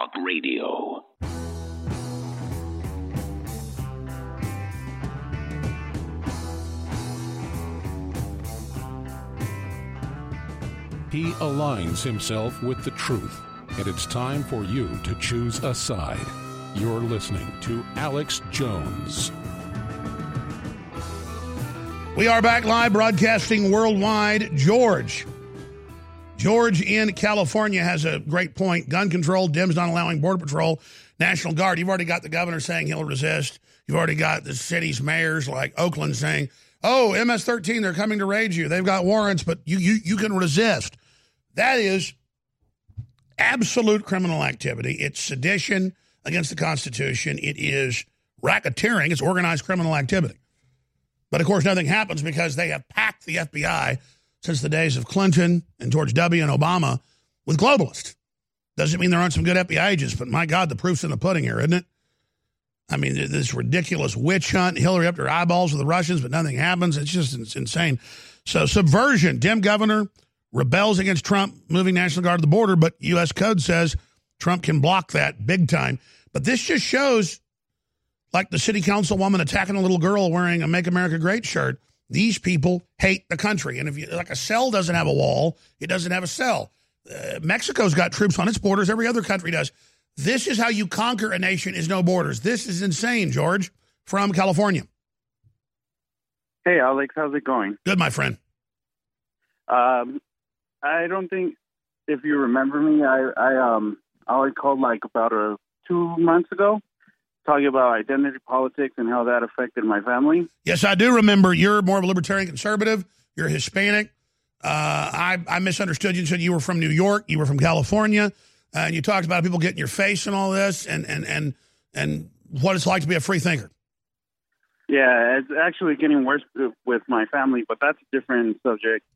Talk Radio. He aligns himself with the truth, and it's time for you to choose a side. You're listening to Alex Jones. We are back live broadcasting worldwide. George. George in California has a great point. Gun control, Dems not allowing Border Patrol, National Guard. You've already got the governor saying he'll resist. You've already got the city's mayors like Oakland saying, oh, MS 13, they're coming to raid you. They've got warrants, but you, you, you can resist. That is absolute criminal activity. It's sedition against the Constitution. It is racketeering. It's organized criminal activity. But of course, nothing happens because they have packed the FBI since the days of Clinton and George W. and Obama with globalists. Doesn't mean there aren't some good FBI agents, but my God, the proof's in the pudding here, isn't it? I mean, this ridiculous witch hunt, Hillary up to her eyeballs with the Russians, but nothing happens. It's just it's insane. So, subversion. Dem governor rebels against Trump moving National Guard to the border, but U.S. code says Trump can block that big time. But this just shows, like the city council woman attacking a little girl wearing a Make America Great shirt, these people hate the country. And if you, like a cell doesn't have a wall, it doesn't have a cell. Uh, Mexico's got troops on its borders. Every other country does. This is how you conquer a nation is no borders. This is insane, George, from California. Hey, Alex, how's it going? Good, my friend. Um, I don't think if you remember me, I I um I called like about a two months ago, talking about identity politics and how that affected my family. Yes, I do remember. You're more of a libertarian conservative. You're Hispanic. Uh, I I misunderstood you and said you were from New York. You were from California, uh, and you talked about people getting your face and all this, and and and and what it's like to be a free thinker. Yeah, it's actually getting worse with my family, but that's a different subject.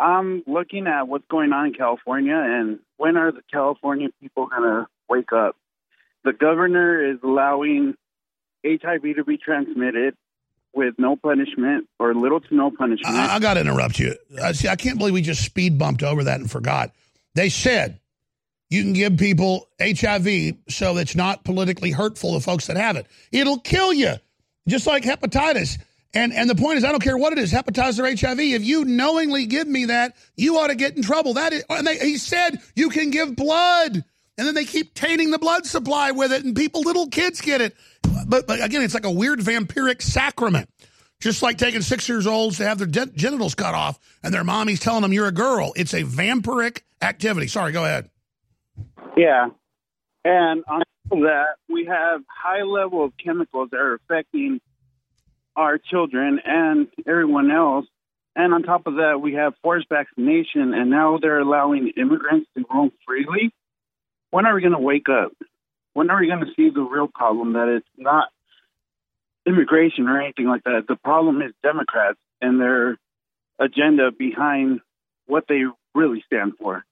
I'm looking at what's going on in California and when are the California people going to wake up? The governor is allowing HIV to be transmitted with no punishment or little to no punishment. I, I got to interrupt you. I see. I can't believe we just speed bumped over that and forgot. They said you can give people HIV so it's not politically hurtful to folks that have it. It'll kill you, just like hepatitis. And and the point is, I don't care what it is, hepatitis or HIV. If you knowingly give me that, you ought to get in trouble. That is, and they, he said you can give blood, and then they keep tainting the blood supply with it, and people, little kids, get it. But, but again, it's like a weird vampiric sacrament, just like taking six years olds to have their gen- genitals cut off, and their mommy's telling them you're a girl. It's a vampiric activity. Sorry, go ahead. Yeah, and on top of that, we have high level of chemicals that are affecting our children and everyone else. And on top of that, we have forced vaccination, and now they're allowing immigrants to roam freely. When are we going to wake up? When are we going to see the real problem that it's not immigration or anything like that? The problem is Democrats and their agenda behind what they really stand for.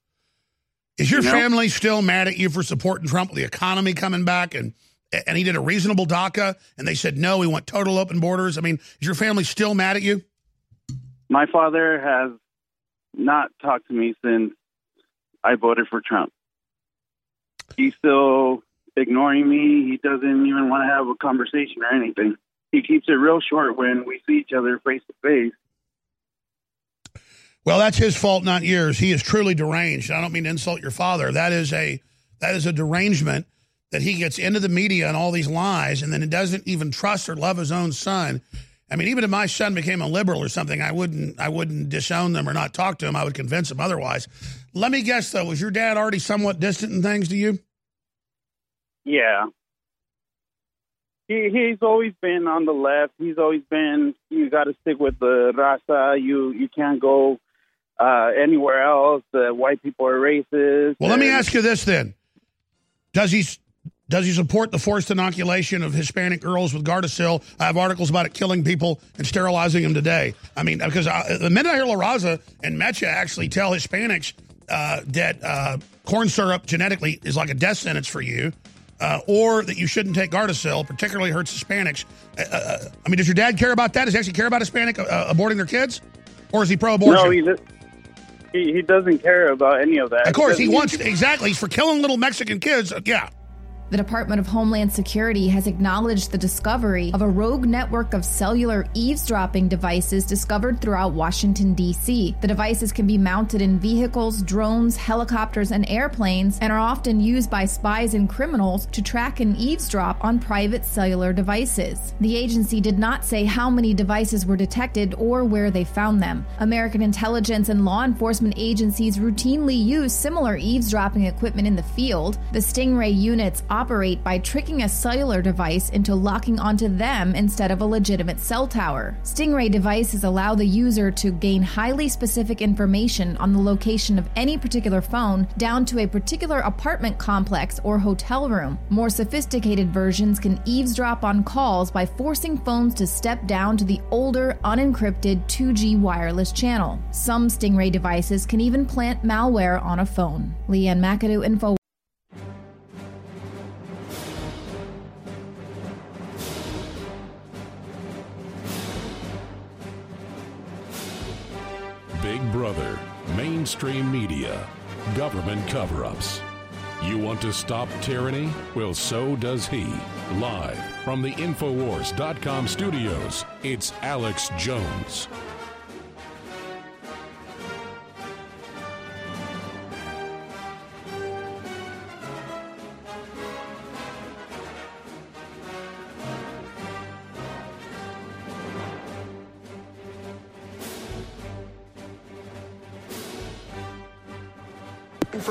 Is your You know? family still mad at you for supporting Trump with the economy coming back and and he did a reasonable DACA and they said no, we want total open borders? I mean, is your family still mad at you? My father has not talked to me since I voted for Trump. He's still ignoring me. He doesn't even want to have a conversation or anything. He keeps it real short when we see each other face to face. Well, that's his fault, not yours. He is truly deranged. I don't mean to insult your father. That is a that is a derangement that he gets into the media and all these lies, and then he doesn't even trust or love his own son. I mean, even if my son became a liberal or something, I wouldn't I wouldn't disown them or not talk to him. I would convince him otherwise. Let me guess though, was your dad already somewhat distant in things to you? Yeah. He he's always been on the left. He's always been you got to stick with the raza. You you can't go uh, anywhere else. The white people are racist. Well, let me ask you this then: Does he does he support the forced inoculation of Hispanic girls with Gardasil? I have articles about it killing people and sterilizing them today. I mean, because I, the minute I hear La Raza and Mecha actually tell Hispanics uh, that uh, corn syrup genetically is like a death sentence for you, uh, or that you shouldn't take Gardasil, particularly hurts Hispanics. Uh, uh, I mean, does your dad care about that? Does he actually care about Hispanic uh, aborting their kids, or is he pro-abortion? No, he, He, he doesn't care about any of that. Of course, he doesn't- wants exactly. He's for killing little Mexican kids. Uh, Yeah. The Department of Homeland Security has acknowledged the discovery of a rogue network of cellular eavesdropping devices discovered throughout Washington, D.C. The devices can be mounted in vehicles, drones, helicopters, and airplanes and are often used by spies and criminals to track and eavesdrop on private cellular devices. The agency did not say how many devices were detected or where they found them. American intelligence and law enforcement agencies routinely use similar eavesdropping equipment in the field. The Stingray units operate by tricking a cellular device into locking onto them instead of a legitimate cell tower. Stingray devices allow the user to gain highly specific information on the location of any particular phone down to a particular apartment complex or hotel room. More sophisticated versions can eavesdrop on calls by forcing phones to step down to the older, unencrypted 2G wireless channel. Some Stingray devices can even plant malware on a phone. Leanne McAdoo, Info. Mainstream media, government cover ups. You want to stop tyranny? Well, so does he. Live from the Infowars.com studios, it's Alex Jones.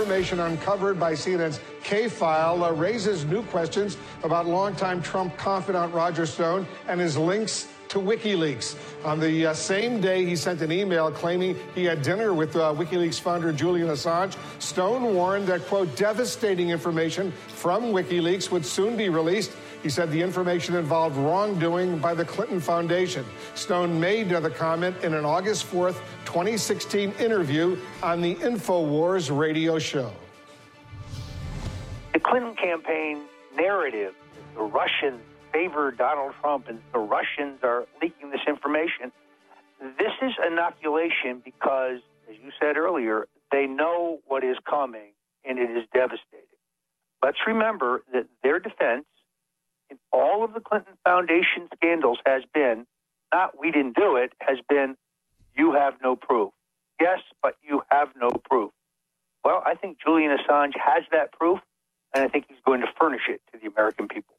Information uncovered by CNN's K file uh, raises new questions about longtime Trump confidant Roger Stone and his links to WikiLeaks. On the uh, same day, he sent an email claiming he had dinner with uh, WikiLeaks founder Julian Assange. Stone warned that, quote, devastating information from WikiLeaks would soon be released. He said the information involved wrongdoing by the Clinton Foundation. Stone made the comment in an August 4th, 2016 interview on the InfoWars radio show. the Clinton campaign narrative, the Russians favor Donald Trump and the Russians are leaking this information. This is inoculation because, as you said earlier, they know what is coming and it is devastating. Let's remember that their defense in all of the Clinton Foundation scandals has been not we didn't do it, has been you have no proof. Yes, but you have no proof. Well, I think Julian Assange has that proof, and I think he's going to furnish it to the American people.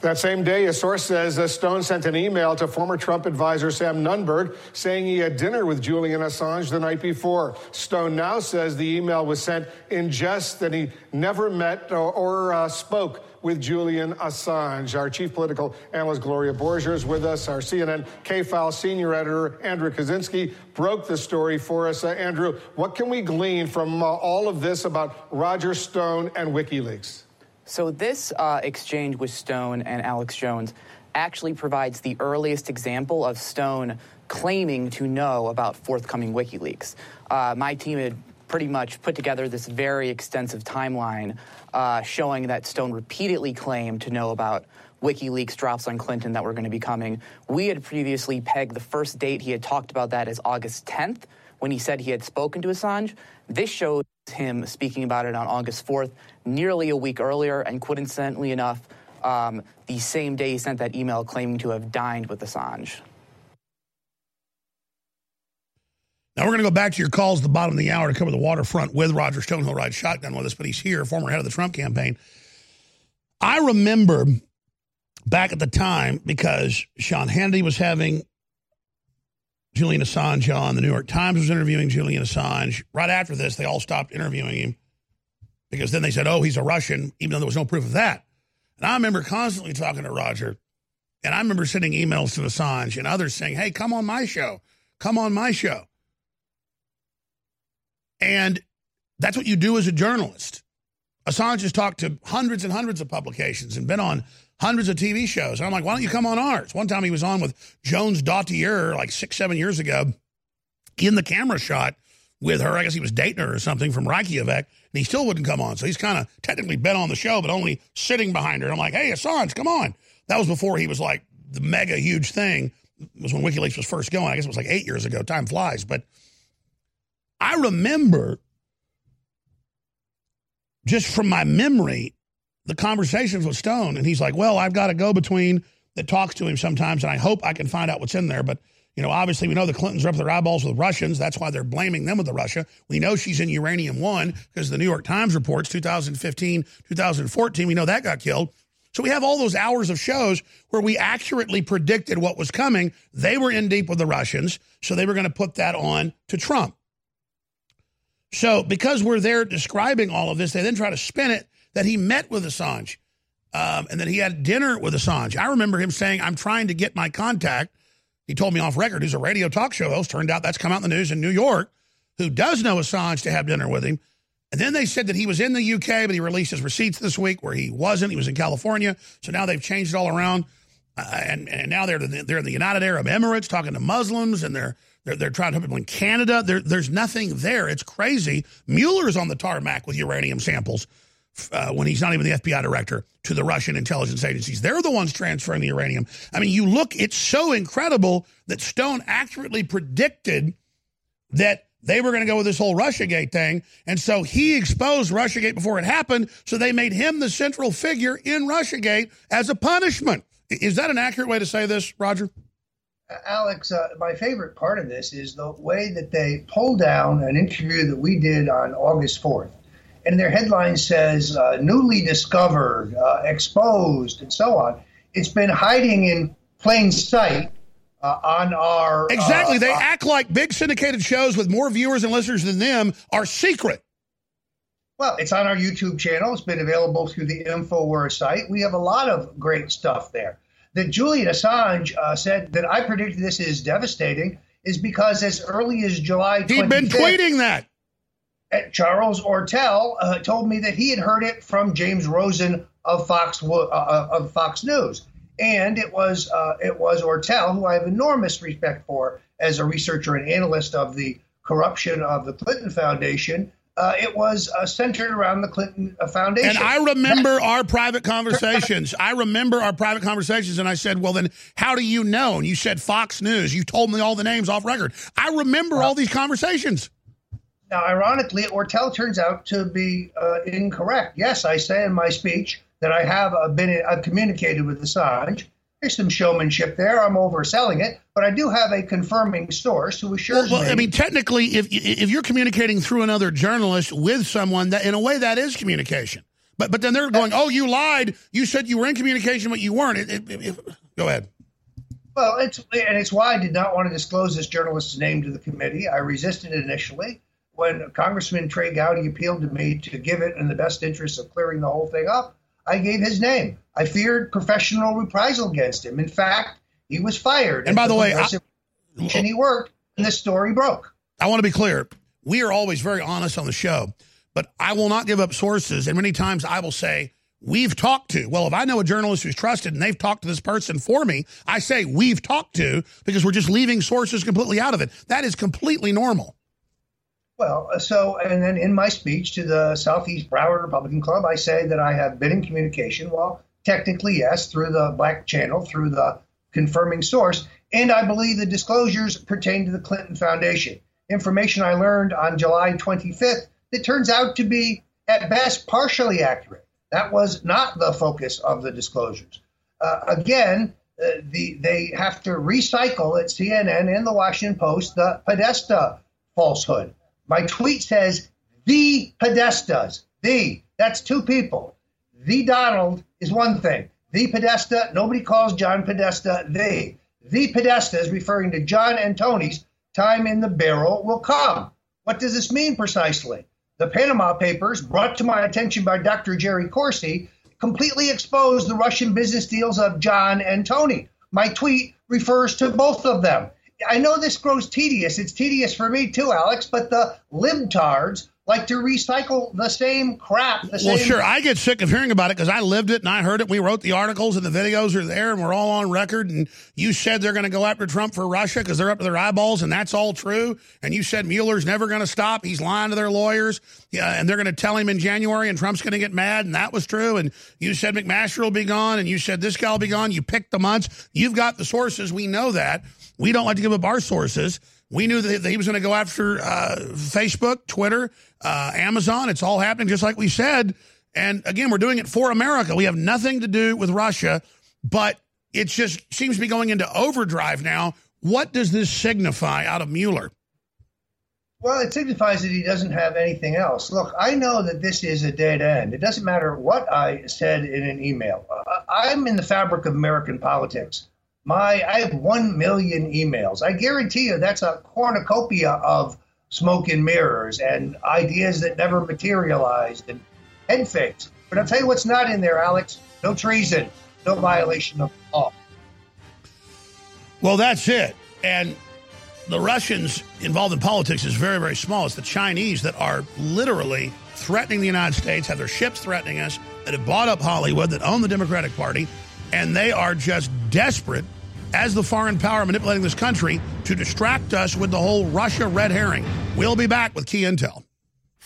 That same day, a source says uh, Stone sent an email to former Trump advisor Sam Nunberg saying he had dinner with Julian Assange the night before. Stone now says the email was sent in jest that he never met or, or uh, spoke with Julian Assange. Our chief political analyst Gloria Borger is with us. Our CNN K-File senior editor Andrew Kaczynski broke the story for us. Uh, Andrew, what can we glean from uh, all of this about Roger Stone and WikiLeaks? So this uh, exchange with Stone and Alex Jones actually provides the earliest example of Stone claiming to know about forthcoming WikiLeaks. Uh, my team had pretty much put together this very extensive timeline uh, showing that Stone repeatedly claimed to know about WikiLeaks drops on Clinton that were going to be coming. We had previously pegged the first date he had talked about that as August 10th when he said he had spoken to Assange. This shows him speaking about it on August 4th, nearly a week earlier, and coincidentally enough, um, the same day he sent that email claiming to have dined with Assange. Now we're going to go back to your calls at the bottom of the hour to cover the waterfront with Roger Stone. He'll ride shotgun with us, but he's here, former head of the Trump campaign. I remember back at the time because Sean Hannity was having Julian Assange on. The New York Times was interviewing Julian Assange. Right after this, they all stopped interviewing him because then they said, oh, he's a Russian, even though there was no proof of that. And I remember constantly talking to Roger, and I remember sending emails to Assange and others saying, hey, come on my show. Come on my show. And that's what you do as a journalist. Assange has talked to hundreds and hundreds of publications and been on hundreds of TV shows. And I'm like, why don't you come on ours? One time he was on with Jonsdottir like six, seven years ago in the camera shot with her. I guess he was dating her or something from Reykjavik, and he still wouldn't come on. So he's kind of technically been on the show, but only sitting behind her. I'm like, hey, Assange, come on. That was before he was like the mega huge thing. It was when WikiLeaks was first going. I guess it was like eight years ago. Time flies. But I remember just from my memory the conversations with Stone, and he's like, "Well, I've got to go between that talks to him sometimes, and I hope I can find out what's in there." But you know, obviously, we know the Clintons are up their eyeballs with Russians. That's why they're blaming them with the Russia. We know she's in uranium one because the New York Times reports 2015, 2014. We know that got killed. So we have all those hours of shows where we accurately predicted what was coming. They were in deep with the Russians, so they were going to put that on to Trump. So because we're there describing all of this, they then try to spin it that he met with Assange um, and that he had dinner with Assange. I remember him saying, I'm trying to get my contact. He told me off record, who's a radio talk show host. Turned out that's come out in the news in New York, who does know Assange to have dinner with him. And then they said that he was in the UK, but he released his receipts this week where he wasn't. He was in California. So now they've changed it all around. Uh, and, and now they're, they're in the United Arab Emirates talking to Muslims and they're they're, they're trying to put people in Canada. There, there's nothing there. It's crazy. Mueller's on the tarmac with uranium samples uh, when he's not even the FBI director to the Russian intelligence agencies. They're the ones transferring the uranium. I mean, you look, it's so incredible that Stone accurately predicted that they were going to go with this whole Russiagate thing. And so he exposed Russiagate before it happened. So they made him the central figure in Russiagate as a punishment. Is that an accurate way to say this, Roger? Alex, uh, my favorite part of this is the way that they pulled down an interview that we did on August 4th. And their headline says, uh, newly discovered, uh, exposed, and so on. It's been hiding in plain sight uh, on our. Exactly. they uh, act like big syndicated shows with more viewers and listeners than them are secret. Well, it's on our YouTube channel. It's been available through the InfoWars site. We have a lot of great stuff there that Julian Assange uh, said that I predicted this is devastating is because as early as July 25th, he'd been tweeting that. Uh, Charles Ortel uh, told me that he had heard it from James Rosen of Fox uh, uh, of Fox News, and it was uh, it was Ortel, who I have enormous respect for as a researcher and analyst of the corruption of the Clinton Foundation, uh, it was uh, centered around the Clinton uh, Foundation. And I remember our private conversations. I remember our private conversations, and I said, "Well, then, how do you know?" And you said Fox News. You told me all the names off record. I remember all these conversations. Now, ironically, Ortel turns out to be uh, incorrect. Yes, I say in my speech that I have uh, been I've communicated with Assange. There's some showmanship there. I'm overselling it, but I do have a confirming source who assures well, well, me. I mean, technically, if if you're communicating through another journalist with someone, that in a way that is communication. But but then they're going, oh, you lied. You said you were in communication, but you weren't. It, it, it, go ahead. Well, it's and it's why I did not want to disclose this journalist's name to the committee. I resisted initially when Congressman Trey Gowdy appealed to me to give it in the best interest of clearing the whole thing up. I gave his name. I feared professional reprisal against him. In fact, he was fired. And by the way, I, and he worked, and the story broke. I want to be clear. We are always very honest on the show, but I will not give up sources. And many times I will say, we've talked to. Well, if I know a journalist who's trusted and they've talked to this person for me, I say we've talked to because we're just leaving sources completely out of it. That is completely normal. Well, so, and then in my speech to the Southeast Broward Republican Club, I say that I have been in communication. Well, technically, yes, through the Black Channel, through the confirming source, and I believe the disclosures pertain to the Clinton Foundation. Information I learned on July 25th that turns out to be, at best, partially accurate. That was not the focus of the disclosures. Uh, again, uh, the, they have to recycle at CNN and the Washington Post the Podesta falsehood. My tweet says the Podestas. The. That's two people. The Donald is one thing. The Podesta, nobody calls John Podesta the. The Podesta is referring to John and Tony's time in the barrel will come. What does this mean precisely? The Panama Papers, brought to my attention by Dr. Jerry Corsi, completely exposed the Russian business deals of John and Tony. My tweet refers to both of them. I know this grows tedious. It's tedious for me too, Alex, but the libtards like to recycle the same crap. The well, same- sure. I get sick of hearing about it because I lived it and I heard it. We wrote the articles and the videos are there and we're all on record. And you said they're going to go after Trump for Russia because they're up to their eyeballs and that's all true. And you said Mueller's never going to stop. He's lying to their lawyers. Yeah, and they're going to tell him in January and Trump's going to get mad. And that was true. And you said McMaster will be gone and you said this guy will be gone. You picked the months. You've got the sources. We know that. We don't like to give up our sources. We knew that he was going to go after uh, Facebook, Twitter, uh, Amazon. It's all happening just like we said. And again, we're doing it for America. We have nothing to do with Russia, but it just seems to be going into overdrive now. What does this signify out of Mueller? Well, it signifies that he doesn't have anything else. Look, I know that this is a dead end. It doesn't matter what I said in an email. I'm in the fabric of American politics. My, I have one million emails. I guarantee you that's a cornucopia of smoke and mirrors and ideas that never materialized and head fakes. But I'll tell you what's not in there, Alex. No treason, no violation of law. Well, that's it. And the Russians involved in politics is very, very small. It's the Chinese that are literally threatening the United States, have their ships threatening us, that have bought up Hollywood, that own the Democratic Party, and they are just desperate as the foreign power manipulating this country to distract us with the whole Russia red herring. We'll be back with key intel.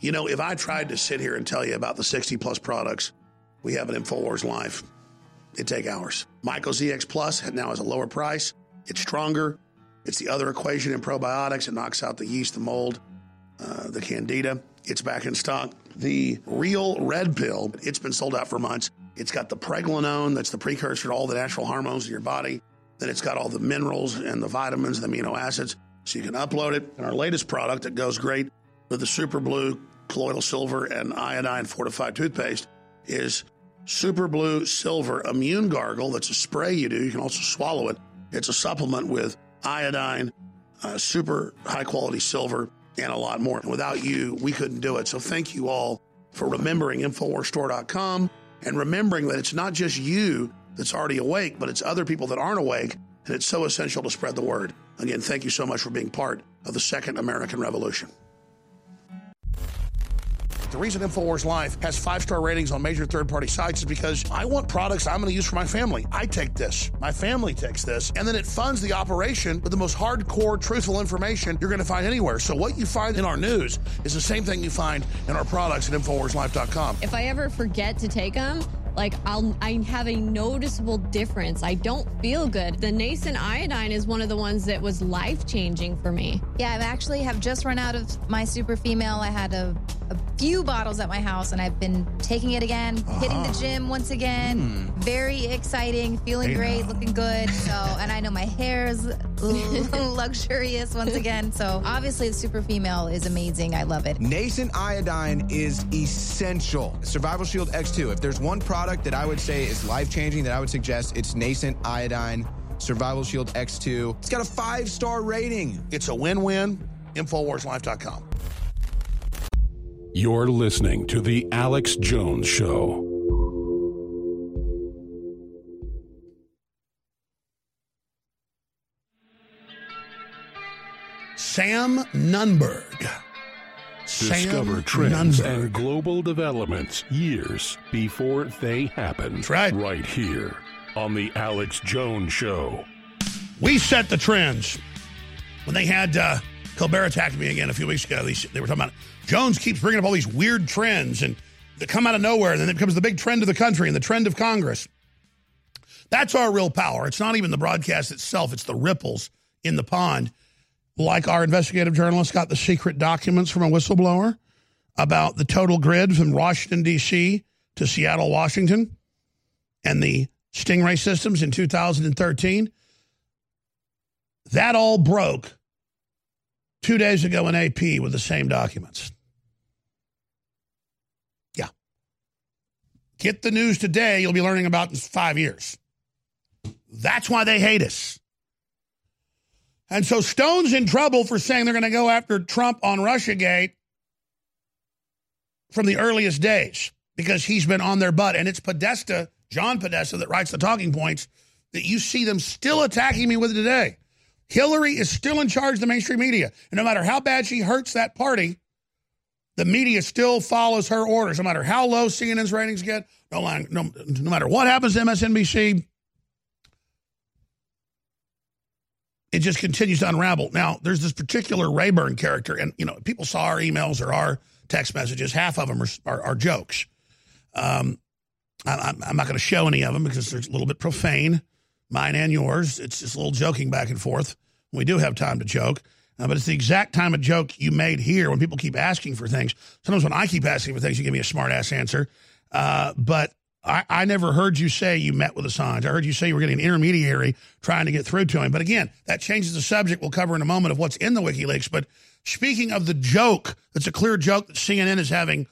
You know, if I tried to sit here and tell you about the 60 plus products we have at InfoWars Life, it'd take hours. Myco ZX Plus now has a lower price. It's stronger. It's the other equation in probiotics. It knocks out the yeast, the mold, uh, the candida. It's back in stock. The real red pill, it's been sold out for months. It's got the pregnenolone, that's the precursor to all the natural hormones in your body. Then it's got all the minerals and the vitamins, and the amino acids. So you can upload it. And our latest product that goes great with the Super Blue colloidal silver and iodine fortified toothpaste is Super Blue Silver Immune Gargle. That's a spray you do. You can also swallow it. It's a supplement with iodine, uh, super high quality silver, and a lot more. And without you, we couldn't do it. So thank you all for remembering InfoWarsStore.com and remembering that it's not just you that's already awake, but it's other people that aren't awake. And it's so essential to spread the word. Again, thank you so much for being part of the Second American Revolution. The reason InfoWars Life has five star ratings on major third party sites is because I want products I'm going to use for my family. I take this, my family takes this, and then it funds the operation with the most hardcore, truthful information you're going to find anywhere. So, what you find in our news is the same thing you find in our products at InfoWarsLife.com. If I ever forget to take them, like I'll I have a noticeable difference. I don't feel good. The nascent iodine is one of the ones that was life changing for me. Yeah, I actually have just run out of my super female. I had a, a few bottles at my house and I've been taking it again, uh-huh. hitting the gym once again. Mm. Very exciting, feeling hey great, now. looking good. So, and I know my hair is luxurious once again. So, obviously, the super female is amazing. I love it. Nascent iodine is essential. Survival Shield X2. If there's one product that I would say is life changing, that I would suggest it's nascent iodine Survival Shield X2. It's got a five star rating. It's a win win. InfoWarsLife.com. You're listening to The Alex Jones Show. Sam Nunberg. Discover Sam trends Nunberg. and global developments years before they happen. Right. Right here on The Alex Jones Show. We set the trends. When they had uh, Colbert attacked me again a few weeks ago, they, they were talking about Jones keeps bringing up all these weird trends and they come out of nowhere, and then it becomes the big trend of the country and the trend of Congress. That's our real power. It's not even the broadcast itself, it's the ripples in the pond. Like our investigative journalist got the secret documents from a whistleblower about the total grid from Washington, D.C. to Seattle, Washington, and the Stingray systems in 2013. That all broke two days ago in AP with the same documents. Yeah. Get the news today, you'll be learning about in five years. That's why they hate us. And so Stone's in trouble for saying they're going to go after Trump on Russiagate from the earliest days because he's been on their butt. And it's Podesta, John Podesta, that writes the talking points that you see them still attacking me with today. Hillary is still in charge of the mainstream media. And no matter how bad she hurts that party, the media still follows her orders. No matter how low CNN's ratings get, no, no, no matter what happens to MSNBC, it just continues to unravel. Now, there's this particular Rayburn character, and you know, people saw our emails or our text messages. Half of them are, are, are jokes. Um, I, I'm not going to show any of them because they're a little bit profane, mine and yours. It's just a little joking back and forth. We do have time to joke, uh, but it's the exact time of joke you made here when people keep asking for things. Sometimes when I keep asking for things, you give me a smart ass answer. Uh, but I, I, never heard you say you met with Assange. I heard you say you were getting an intermediary trying to get through to him. But again, that changes the subject we'll cover in a moment of what's in the WikiLeaks. But speaking of the joke, it's a clear joke that CNN is having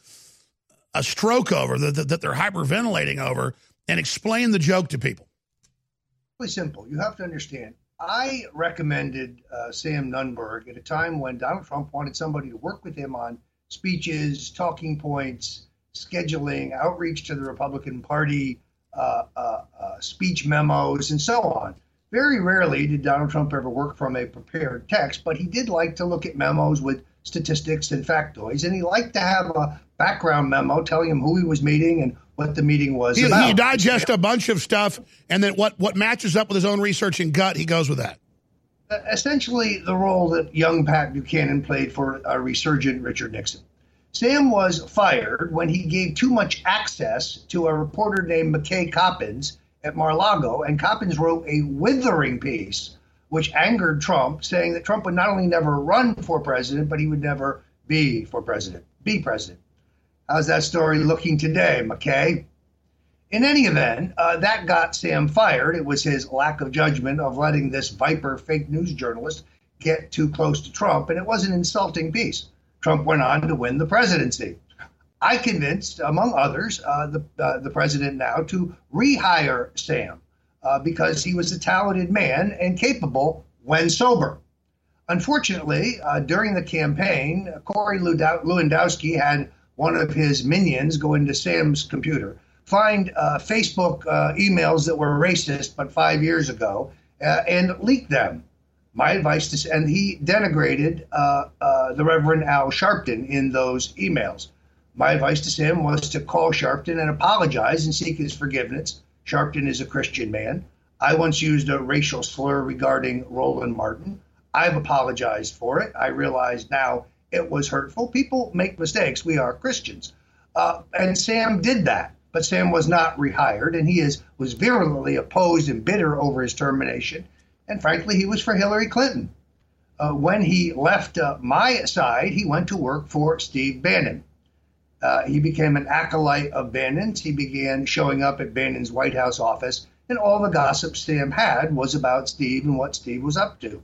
a stroke over, that, that they're hyperventilating over, and explain the joke to people. Really simple. You have to understand. I recommended uh, Sam Nunberg at a time when Donald Trump wanted somebody to work with him on speeches, talking points, scheduling, outreach to the Republican Party, uh, uh, uh, speech memos, and so on. Very rarely did Donald Trump ever work from a prepared text, but he did like to look at memos with statistics and factoids, and he liked to have a background memo telling him who he was meeting and what the meeting was he, about. He digests a bunch of stuff, and then what, what matches up with his own research and gut, he goes with that. Uh, essentially, the role that young Pat Buchanan played for a resurgent Richard Nixon. Sam was fired when he gave too much access to a reporter named McKay Coppins at Mar-a-Lago, and Coppins wrote a withering piece which angered Trump, saying that Trump would not only never run for president, but he would never be for president, be president. How's that story looking today, McKay? In any event, uh, that got Sam fired. It was his lack of judgment of letting this viper fake news journalist get too close to Trump, and it was an insulting piece. Trump went on to win the presidency. I convinced, among others, uh, the, uh, the president now to rehire Sam uh, because he was a talented man and capable when sober. Unfortunately, uh, during the campaign, Corey Lewandowski had one of his minions go into Sam's computer, find uh, Facebook uh, emails that were racist but five years ago, and leak them my advice to Sam, and he denigrated uh, uh, the Reverend Al Sharpton in those emails. My advice to Sam was to call Sharpton and apologize and seek his forgiveness. Sharpton is a Christian man. I once used a racial slur regarding Roland Martin. I've apologized for it. I realize now it was hurtful. People make mistakes. We are Christians. Uh, and Sam did that, but Sam was not rehired, and he is was virulently opposed and bitter over his termination and frankly, he was for Hillary Clinton. Uh, when he left uh, my side, he went to work for Steve Bannon. Uh, he became an acolyte of Bannon's. He began showing up at Bannon's White House office, and all the gossip Sam had was about Steve and what Steve was up to.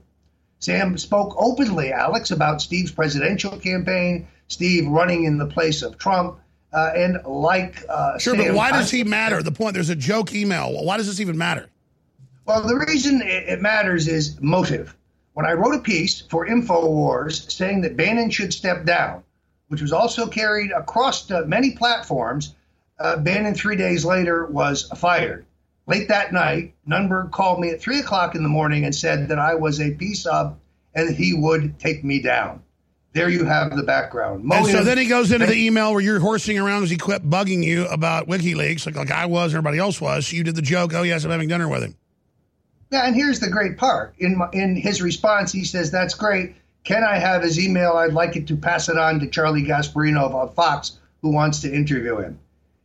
Sam spoke openly, Alex, about Steve's presidential campaign, Steve running in the place of Trump, uh, and like. Uh, sure, Sam, but why does he matter? The point there's a joke email. Why does this even matter? Well, the reason it matters is motive. When I wrote a piece for InfoWars saying that Bannon should step down, which was also carried across many platforms, uh, Bannon three days later was fired. Late that night, Nunberg called me at three o'clock in the morning and said that I was a piece of and he would take me down. There you have the background. Motive, and so then he goes into the email where you're horsing around as he quit bugging you about WikiLeaks, like, like I was and everybody else was. So you did the joke, oh, yes, I'm having dinner with him. Yeah, and here's the great part. In, my, in his response, he says, that's great. Can I have his email? I'd like it to pass it on to Charlie Gasparino of Fox, who wants to interview him.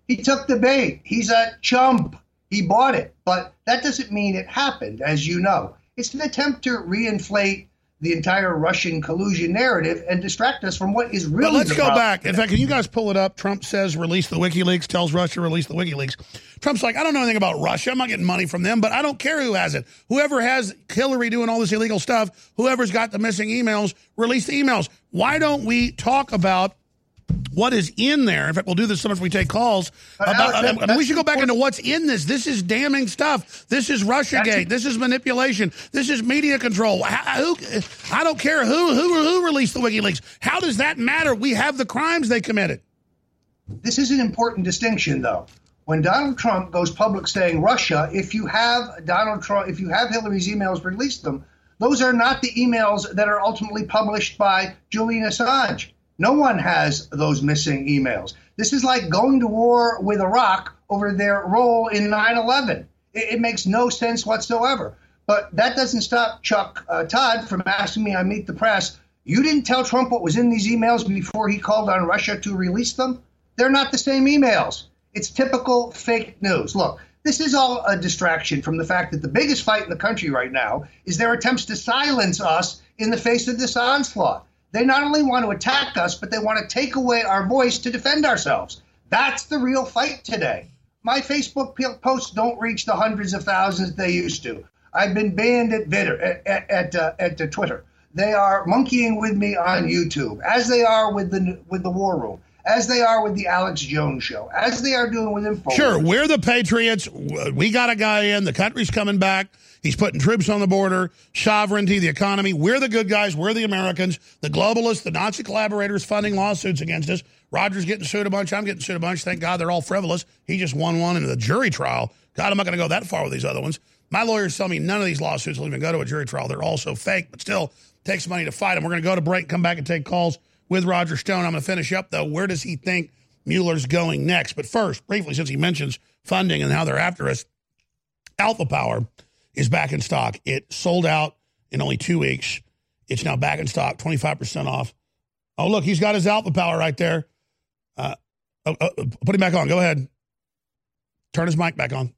He took the bait. He's a chump. He bought it. But that doesn't mean it happened, as you know. It's an attempt to reinflate the entire Russian collusion narrative and distract us from what is really. But let's go back. In fact, can you guys pull it up? Trump says release the WikiLeaks, tells Russia release the WikiLeaks. Trump's like, I don't know anything about Russia. I'm not getting money from them, but I don't care who has it. Whoever has Hillary doing all this illegal stuff, whoever's got the missing emails, release the emails. Why don't we talk about what is in there. In fact, we'll do this so much we take calls. About, I mean, we should go back into what's in this. This is damning stuff. This is RussiaGate. This is manipulation. This is media control. How, uh, who, I don't care who, who who released the WikiLeaks. How does that matter? We have the crimes they committed. This is an important distinction, though. When Donald Trump goes public saying Russia, if you have Donald Trump, if you have Hillary's emails, release them. Those are not the emails that are ultimately published by Julian Assange. No one has those missing emails. This is like going to war with Iraq over their role in 9 11. It, it, makes no sense whatsoever. But that doesn't stop Chuck uh, Todd from asking me on Meet the Press. You didn't tell Trump what was in these emails before he called on Russia to release them? They're not the same emails. It's typical fake news. Look, this is all a distraction from the fact that the biggest fight in the country right now is their attempts to silence us in the face of this onslaught. They not only want to attack us, but they want to take away our voice to defend ourselves. That's the real fight today. My Facebook posts don't reach the hundreds of thousands they used to. I've been banned at Twitter. At, at, uh, at uh, Twitter. They are monkeying with me on YouTube, as they are with the with the War Room, as they are with the Alex Jones Show, as they are doing with Info. Sure, we're the Patriots. We got a guy in. The country's coming back. He's putting troops on the border, sovereignty, the economy. We're the good guys. We're the Americans. The globalists, the Nazi collaborators funding lawsuits against us. Roger's getting sued a bunch. I'm getting sued a bunch. Thank God they're all frivolous. He just won one in the jury trial. God, I'm not going to go that far with these other ones. My lawyers tell me none of these lawsuits will even go to a jury trial. They're all so fake, but still takes money to fight them. We're going to go to break, come back and take calls with Roger Stone. I'm going to finish up, though. Where does he think Mueller's going next? But first, briefly, since he mentions funding and how they're after us, Alpha Power is back in stock. It sold out in only two weeks. It's now back in stock, 25% off. Oh, look, he's got his Alpha Power right there. Uh, uh, uh, put him back on. Go ahead. Turn his mic back on.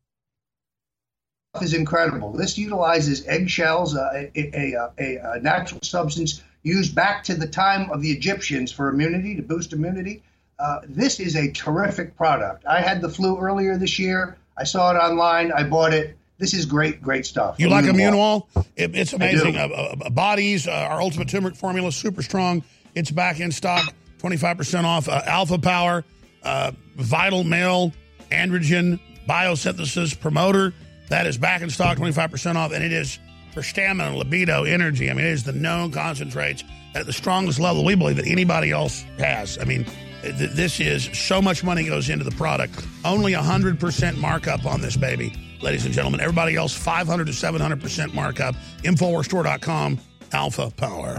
Is incredible. This utilizes eggshells, uh, a, a, a, a, natural substance used back to the time of the Egyptians for immunity, to boost immunity. Uh, this is a terrific product. I had the flu earlier this year. I saw it online. I bought it. This is great, great stuff. You like Immune Wall? It, it's amazing. Uh, uh, bodies, uh, our ultimate turmeric formula, super strong. It's back in stock, 25% off. Uh, Alpha Power, uh, Vital Male, Androgen, Biosynthesis Promoter. That is back in stock, 25% off. And it is for stamina, libido, energy. I mean, it is the known concentrates at the strongest level we believe that anybody else has. I mean, th- this is so much money goes into the product. Only 100% markup on this baby ladies and gentlemen. Everybody else, 500 to 700% markup. Infowarsstore.com, Alpha Power.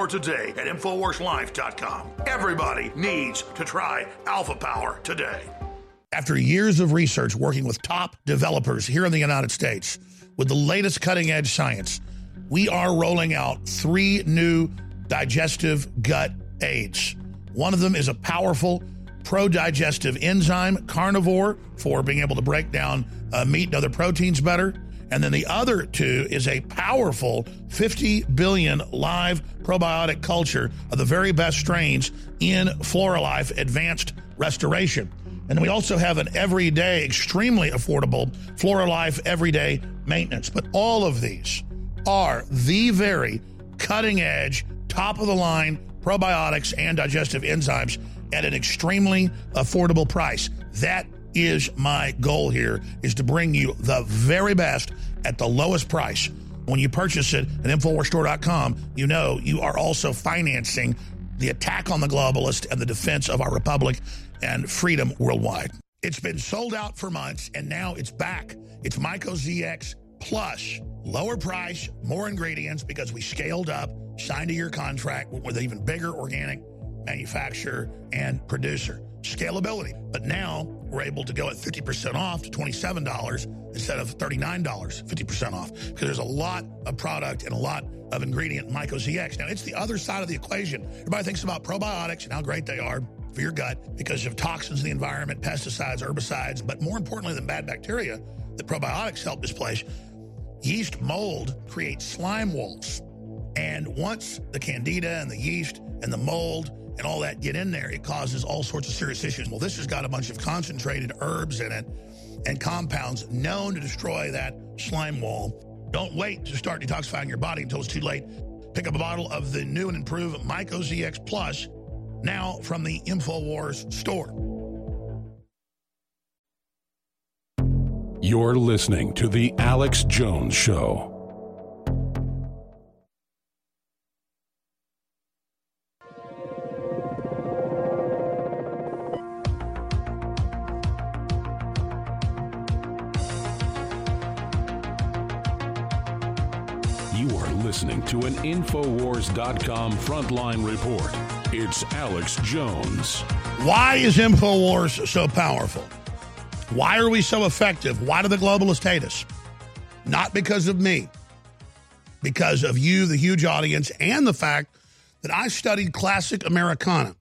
today at InfoWarsLife.com. Everybody needs to try Alpha Power today. After years of research working with top developers here in the United States with the latest cutting edge science, we are rolling out three new digestive gut aids. One of them is a powerful pro digestive enzyme carnivore for being able to break down uh, meat and other proteins better. And then the other two is a powerful 50 billion live probiotic culture of the very best strains in Floralife Advanced Restoration. And we also have an everyday, extremely affordable Floralife Everyday Maintenance. But all of these are the very cutting edge, top of the line probiotics and digestive enzymes at an extremely affordable price. That is my goal here is to bring you the very best at the lowest price. When you purchase it at InfoWarsStore.com, you know you are also financing the attack on the globalist and the defense of our republic and freedom worldwide. It's been sold out for months and now it's back. It's Myco ZX Plus. Lower price, more ingredients because we scaled up, signed a year contract with an even bigger organic manufacturer and producer. Scalability. But now we're able to go at 50% off to $27 instead of $39, 50% off. Because there's a lot of product and a lot of ingredient in Myco ZX. Now, it's the other side of the equation. Everybody thinks about probiotics and how great they are for your gut because of toxins in the environment, pesticides, herbicides, but more importantly than bad bacteria that probiotics help displace, yeast mold creates slime walls. And once the candida and the yeast and the mold and all that get in there, it causes all sorts of serious issues. Well, this has got a bunch of concentrated herbs in it and compounds known to destroy that slime wall. Don't wait to start detoxifying your body until it's too late. Pick up a bottle of the new and improved Myco ZX Plus now from the InfoWars store. You're listening to The Alex Jones Show. Listening to an Infowars.com frontline report. It's Alex Jones. Why is InfoWars so powerful? Why are we so effective? Why do the globalists hate us? Not because of me, because of you, the huge audience, and the fact that I studied classic Americana.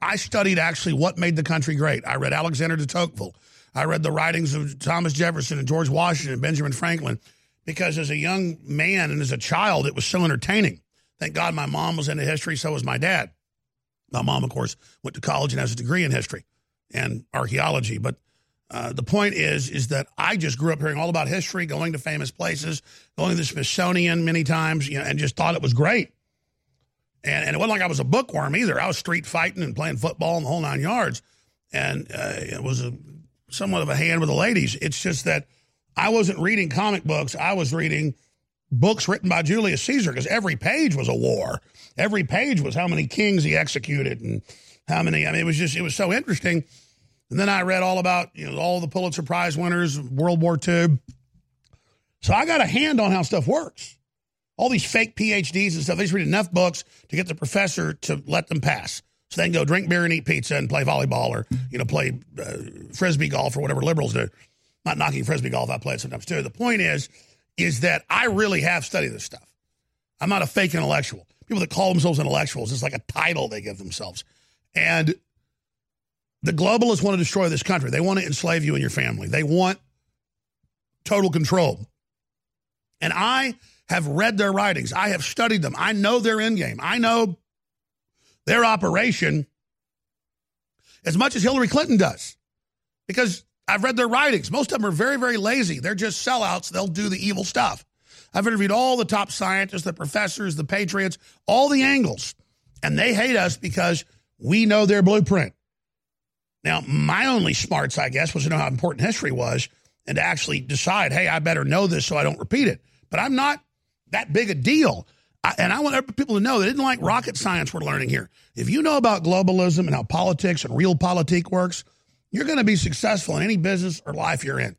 I studied actually what made the country great. I read Alexander de Tocqueville. I read the writings of Thomas Jefferson and George Washington and Benjamin Franklin because as a young man and as a child, it was so entertaining. Thank God my mom was into history, so was my dad. My mom, of course, went to college and has a degree in history and archaeology. But uh, the point is, is that I just grew up hearing all about history, going to famous places, going to the Smithsonian many times, you know, and just thought it was great. And, and it wasn't like I was a bookworm either. I was street fighting and playing football and the whole nine yards. And uh, it was a, somewhat of a hand with the ladies. It's just that I wasn't reading comic books. I was reading books written by Julius Caesar because every page was a war. Every page was how many kings he executed and how many. I mean, it was just, it was so interesting And then I read all about you know all the Pulitzer Prize winners, World War II. So I got a hand on how stuff works. All these fake PhDs and stuff, they just read enough books to get the professor to let them pass. So they can go drink beer and eat pizza and play volleyball or, you know, play uh, frisbee golf or whatever liberals do. Not knocking frisbee golf, I play it sometimes too. The point is, is that I really have studied this stuff. I'm not a fake intellectual. People that call themselves intellectuals, it's like a title they give themselves. And the globalists want to destroy this country. They want to enslave you and your family. They want total control. And I have read their writings. I have studied them. I know their end game. I know their operation as much as Hillary Clinton does because I've read their writings. Most of them are very, very lazy. They're just sellouts. They'll do the evil stuff. I've interviewed all the top scientists, the professors, the patriots, all the angles, and they hate us because we know their blueprint. Now, my only smarts, I guess, was to know how important history was and to actually decide, hey, I better know this so I don't repeat it. But I'm not that big a deal. I, and I want people to know that it isn't like rocket science we're learning here. If you know about globalism and how politics and realpolitik works, you're going to be successful in any business or life you're in.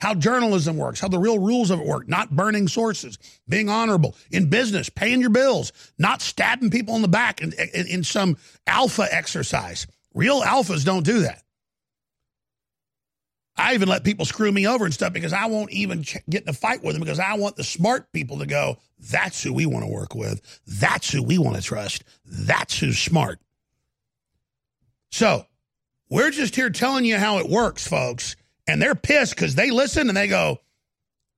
How journalism works, how the real rules of it work, not burning sources, being honorable in business, paying your bills, not stabbing people in the back in, in, in some alpha exercise. Real alphas don't do that. I even let people screw me over and stuff because I won't even get in a fight with them because I want the smart people to go, that's who we want to work with. That's who we want to trust. That's who's smart. So we're just here telling you how it works, folks. And they're pissed because they listen and they go,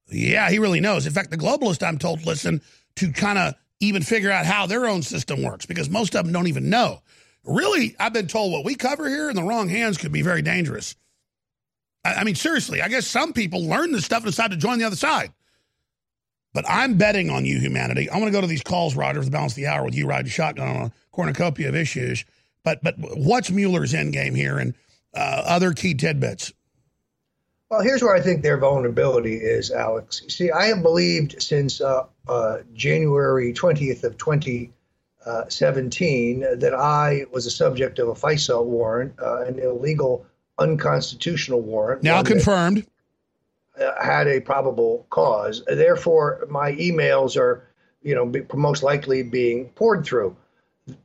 yeah, he really knows. In fact, the globalists, I'm told, listen to kind of even figure out how their own system works because most of them don't even know. Really, I've been told what we cover here in the wrong hands could be very dangerous. I mean, seriously, I guess some people learn this stuff and decide to join the other side. But I'm betting on you, humanity. I want to go to these calls, Roger, for the balance of the hour with you riding shotgun on a cornucopia of issues. But but what's Mueller's end game here and uh, other key tidbits? Well, here's where I think their vulnerability is, Alex. See, I have believed since uh, uh, January 20th of 2017 that I was a subject of a FISA warrant, uh, an illegal unconstitutional warrant. Now confirmed. Uh, had a probable cause. Therefore, my emails are, you know, most likely being poured through.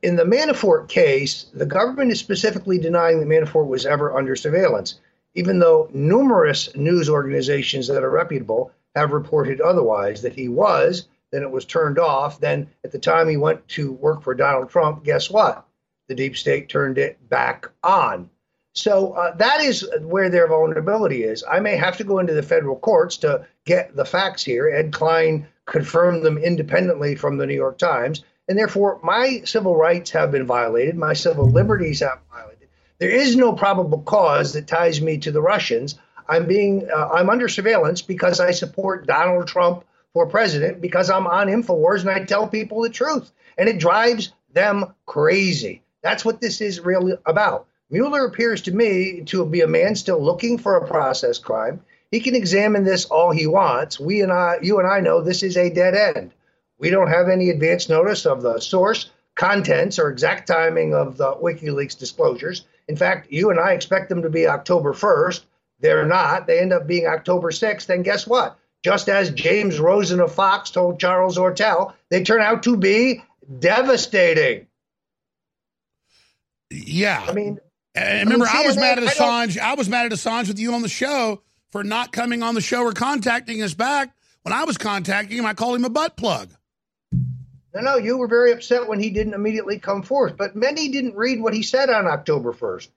In the Manafort case, the government is specifically denying that Manafort was ever under surveillance, even though numerous news organizations that are reputable have reported otherwise that he was. Then it was turned off. Then, at the time he went to work for Donald Trump, guess what? The deep state turned it back on. So uh, that is where their vulnerability is. I may have to go into the federal courts to get the facts here. Ed Klein confirmed them independently from the New York Times. And therefore, my civil rights have been violated, my civil liberties have violated. There is no probable cause that ties me to the Russians. I'm being uh, I'm under surveillance because I support Donald Trump for president because I'm on Infowars and I tell people the truth, and it drives them crazy. That's what this is really about. Mueller appears to me to be a man still looking for a process crime. He can examine this all he wants. We and I, you and I know this is a dead end. We don't have any advance notice of the source, contents, or exact timing of the WikiLeaks disclosures. In fact, you and I expect them to be October 1st. They're not. They end up being October 6th. And guess what? Just as James Rosen of Fox told Charles Ortel, they turn out to be devastating. Yeah. I mean, and remember, I, was mad at Assange. I, I, was mad at Assange with you on the show for not coming on the show or contacting us back. When I was contacting him, I called him a butt plug. No, no, you were very upset when he didn't immediately come forth. But many didn't read what he said on October 1st.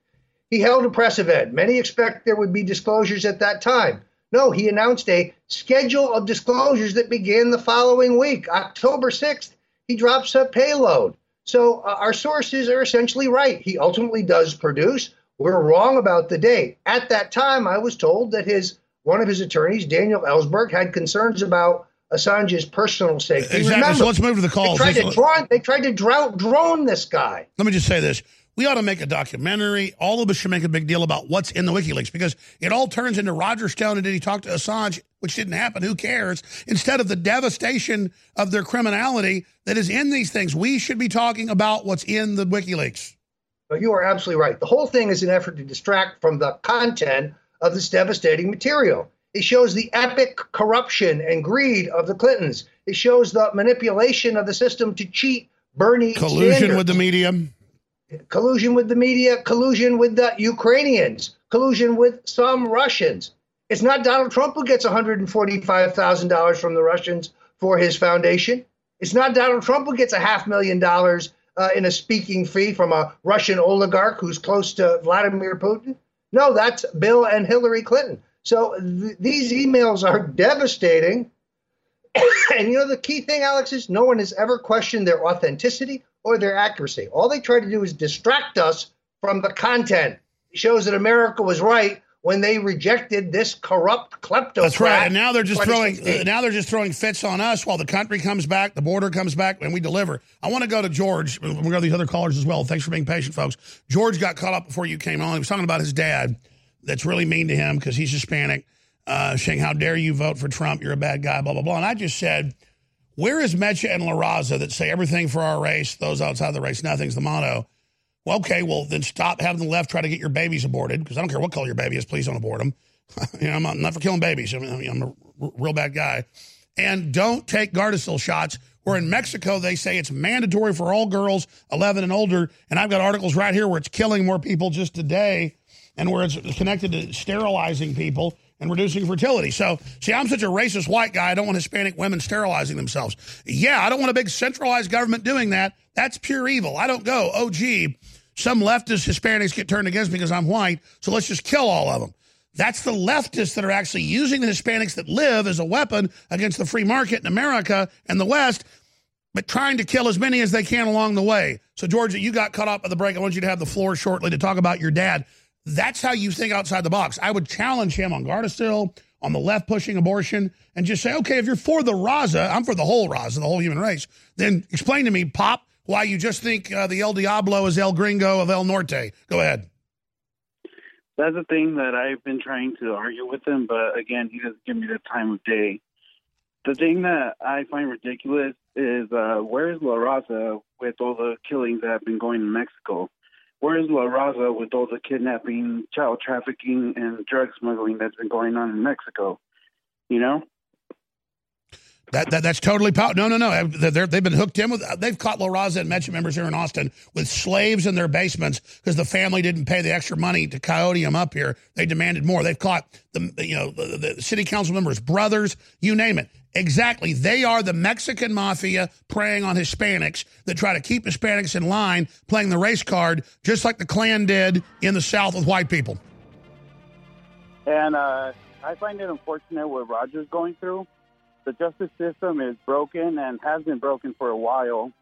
He held a press event. Many expect there would be disclosures at that time. No, he announced a schedule of disclosures that began the following week, October 6th. He drops a payload. So uh, our sources are essentially right. He ultimately does produce. We're wrong about the date. At that time, I was told that his one of his attorneys, Daniel Ellsberg, had concerns about Assange's personal safety. Exactly. Remember, so let's move to the calls. They tried to, drone, they tried to drone, drone this guy. Let me just say this. We ought to make a documentary. All of us should make a big deal about what's in the WikiLeaks because it all turns into Roger Stone and did he talk to Assange, which didn't happen. Who cares? Instead of the devastation of their criminality that is in these things, we should be talking about what's in the WikiLeaks. You are absolutely right. The whole thing is an effort to distract from the content of this devastating material. It shows the epic corruption and greed of the Clintons. It shows the manipulation of the system to cheat Bernie Collusion Sanders. with the media. collusion with the media, collusion with the Ukrainians, collusion with some Russians. It's not Donald Trump who gets $145,000 from the Russians for his foundation. It's not Donald Trump who gets a half million dollars uh, in a speaking fee from a Russian oligarch who's close to Vladimir Putin. No, that's Bill and Hillary Clinton. So th- these emails are devastating. and you know, the key thing, Alex, is no one has ever questioned their authenticity or their accuracy. All they try to do is distract us from the content. It shows that America was right when they rejected this corrupt kleptocrat. That's right. And now they're just throwing uh, now they're just throwing fits on us while the country comes back, the border comes back, and we deliver. I want to go to George. We're going to these other callers as well. Thanks for being patient, folks. George got caught up before you came on. He was talking about his dad that's really mean to him because he's Hispanic, uh, saying, How dare you vote for Trump? You're a bad guy, blah, blah, blah. And I just said, Where is Mecha and La Raza that say everything for our race, those outside the race, nothing's the motto? Well, okay, well, then stop having the left try to get your babies aborted because I don't care what color your baby is. Please don't abort them. you know, I'm not, not for killing babies. I mean, I'm a r- real bad guy. And don't take Gardasil shots. Where in Mexico, they say it's mandatory for all girls 11 and older. And I've got articles right here where it's killing more people just today and where it's connected to sterilizing people and reducing fertility. So, see, I'm such a racist white guy. I don't want Hispanic women sterilizing themselves. Yeah, I don't want a big centralized government doing that. That's pure evil. I don't go, oh, gee, some leftist Hispanics get turned against me because I'm white, so let's just kill all of them. That's the leftists that are actually using the Hispanics that live as a weapon against the free market in America and the West, but trying to kill as many as they can along the way. So, Georgia, you got caught up at the break. I want you to have the floor shortly to talk about your dad. That's how you think outside the box. I would challenge him on Gardasil, on the left pushing abortion, and just say, okay, if you're for the Raza, I'm for the whole Raza, the whole human race, then explain to me, Pop, why you just think uh, the El Diablo is El Gringo of El Norte. Go ahead. That's the thing that I've been trying to argue with him, but again, he doesn't give me the time of day. The thing that I find ridiculous is uh, where is La Raza with all the killings that have been going in Mexico? Where is La Raza with all the kidnapping, child trafficking, and drug smuggling that's been going on in Mexico? You know? That, that that's totally pow- no no no they're, they've been hooked in with they've caught La Raza and Metro members here in Austin with slaves in their basements because the family didn't pay the extra money to coyote them up here they demanded more they've caught the you know the, the city council members brothers you name it exactly they are the Mexican mafia preying on Hispanics that try to keep Hispanics in line playing the race card just like the Klan did in the South with white people And uh, I find it unfortunate what Roger's going through. The justice system is broken and has been broken for a while.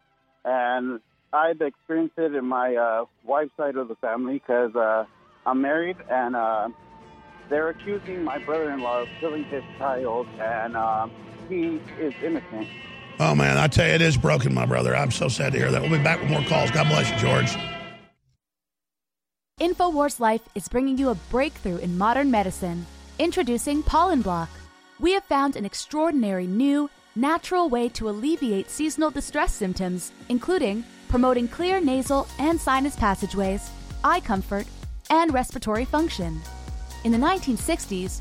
And I've experienced it in my uh, wife's side of the family because uh, I'm married and uh, they're accusing my brother in law of killing his child, and um, he is innocent. oh man I tell you it is broken my brother I'm so sad to hear that we'll be back with more calls God bless you George. InfoWars Life is bringing you a breakthrough in modern medicine. Introducing Pollen Block. We have found an extraordinary new, natural way to alleviate seasonal distress symptoms, including promoting clear nasal and sinus passageways, eye comfort, and respiratory function. In the 1960s,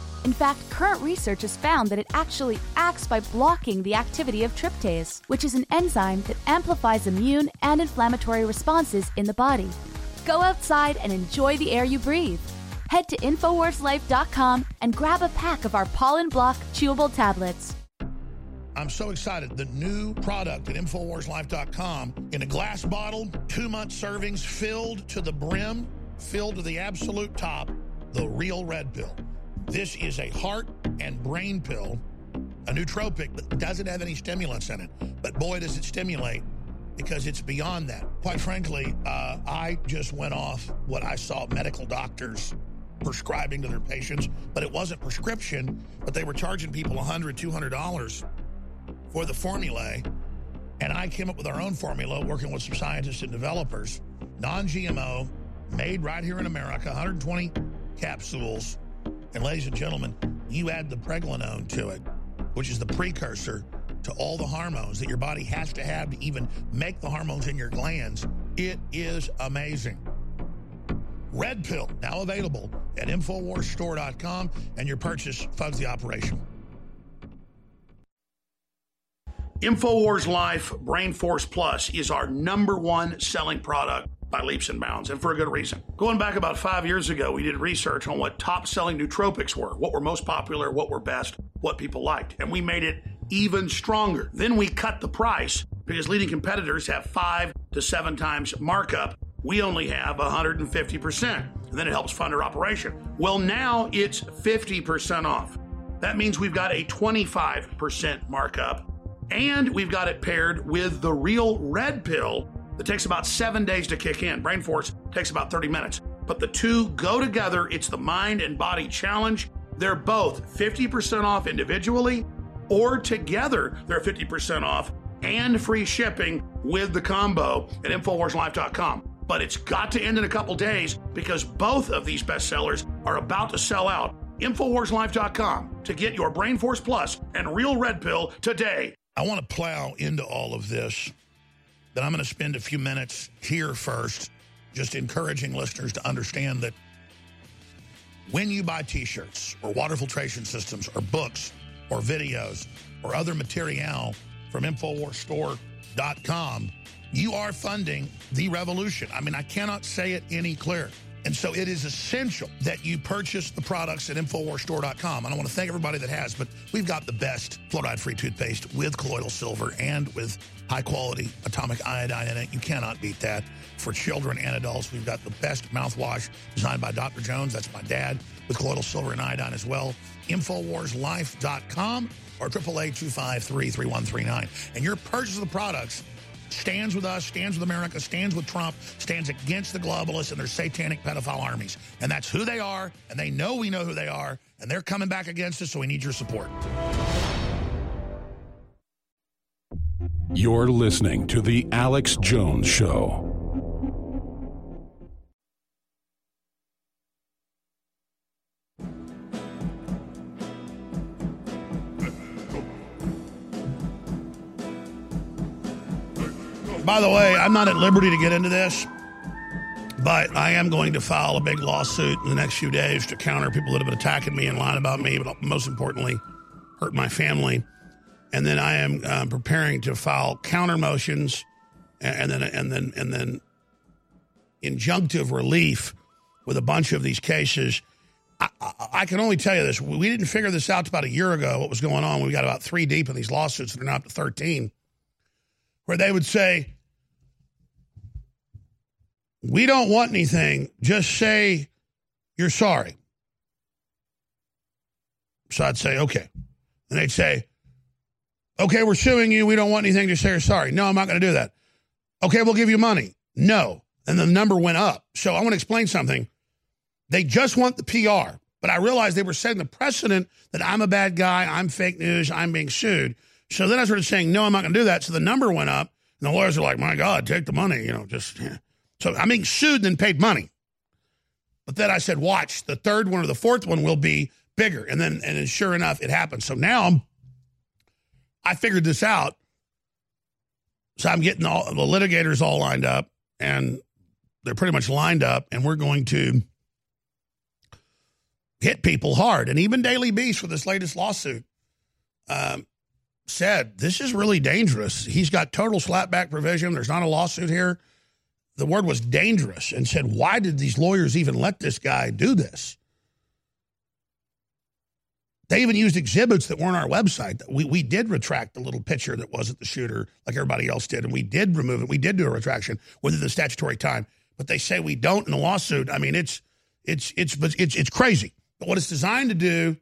In fact, current research has found that it actually acts by blocking the activity of tryptase, which is an enzyme that amplifies immune and inflammatory responses in the body. Go outside and enjoy the air you breathe. Head to InfoWarsLife.com and grab a pack of our Pollen Block chewable tablets. I'm so excited. The new product at InfoWarsLife.com in a glass bottle, two month servings filled to the brim, filled to the absolute top, the real red pill. This is a heart and brain pill, a nootropic that doesn't have any stimulants in it. But boy, does it stimulate because it's beyond that. Quite frankly, uh, I just went off what I saw medical doctors prescribing to their patients, but it wasn't prescription, but they were charging people $100, $200 for the formulae. And I came up with our own formula working with some scientists and developers, non GMO, made right here in America, 120 capsules. And ladies and gentlemen, you add the pregnenolone to it, which is the precursor to all the hormones that your body has to have to even make the hormones in your glands. It is amazing. Red Pill, now available at InfoWarsStore.com, and your purchase funds the operation. InfoWars Life Brain Force Plus is our number one selling product by leaps and bounds, and for a good reason. Going back about five years ago, we did research on what top selling nootropics were, what were most popular, what were best, what people liked, and we made it even stronger. Then we cut the price because leading competitors have five to seven times markup. We only have 150%, and then it helps fund our operation. Well, now it's 50% off. That means we've got a 25% markup and we've got it paired with the real red pill that takes about seven days to kick in. Brain Force takes about 30 minutes. But the two go together. It's the mind and body challenge. They're both 50% off individually or together. They're 50% off and free shipping with the combo at InfoWarsLife.com. But it's got to end in a couple days because both of these bestsellers are about to sell out. InfoWarsLife.com to get your Brain Force Plus and Real Red Pill today. I want to plow into all of this, but I'm going to spend a few minutes here first, just encouraging listeners to understand that when you buy t shirts or water filtration systems or books or videos or other material from InfoWarsStore.com, you are funding the revolution. I mean, I cannot say it any clearer. And so it is essential that you purchase the products at InfoWarsStore.com. And I want to thank everybody that has, but we've got the best fluoride-free toothpaste with colloidal silver and with high-quality atomic iodine in it. You cannot beat that. For children and adults, we've got the best mouthwash designed by Dr. Jones. That's my dad, with colloidal silver and iodine as well. InfoWarsLife.com or 888-253-3139. And your purchase of the products stands with us, stands with America, stands with Trump, stands against the globalists and their satanic pedophile armies. And that's who they are, and they know we know who they are, and they're coming back against us, so we need your support. You're listening to The Alex Jones Show. By the way, I'm not at liberty to get into this, but I am going to file a big lawsuit in the next few days to counter people that have been attacking me and lying about me, but most importantly, hurt my family. And then I am um, preparing to file counter motions and then and then and then injunctive relief with a bunch of these cases. I, I, I, can only tell you this: we didn't figure this out about a year ago. What was going on? We got about three deep in these lawsuits, and they're now up to thirteen where they would say, We don't want anything, just say you're sorry. So I'd say, Okay. And they'd say, Okay, we're suing you. We don't want anything, just say you're sorry. No, I'm not going to do that. Okay, we'll give you money. No. And the number went up. So I want to explain something. They just want the PR. But I realized they were setting the precedent that I'm a bad guy, I'm fake news, I'm being sued. So then I started saying, no, I'm not going to do that. So the number went up, and the lawyers are like, my God, take the money, you know, just. Yeah. So I'm being sued and then paid money. But then I said, watch, the third one or the fourth one will be bigger. And then, and then sure enough, it happened. So now I'm, I figured this out. So I'm getting all the litigators all lined up, and they're pretty much lined up, and we're going to hit people hard. And even Daily Beast with this latest lawsuit um, said, This is really dangerous. He's got total slapback provision. There's not a lawsuit here. The word was dangerous and said, Why did these lawyers even let this guy do this? They even used exhibits that weren't our website. We, we did retract the little picture that wasn't the shooter like everybody else did, and we did remove it. We did do a retraction within the statutory time, but they say we don't in the lawsuit. I mean, it's it's it's it's it's crazy. But what it's designed to do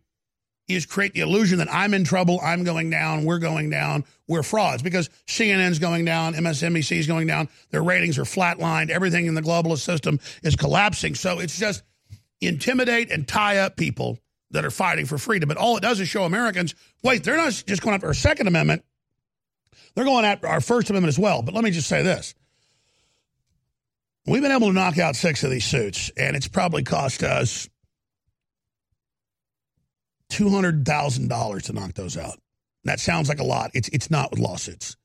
is create the illusion that I'm in trouble, I'm going down, we're going down, we're frauds because CNN's going down, MSNBC is going down, their ratings are flatlined, everything in the globalist system is collapsing. So it's just intimidate and tie up people that are fighting for freedom. But all it does is show Americans wait, they're not just going after our Second Amendment, they're going after our First Amendment as well. But let me just say this. We've been able to knock out six of these suits, and it's probably cost us $200,000 to knock those out. That sounds like a lot. It's, it's not with lawsuits.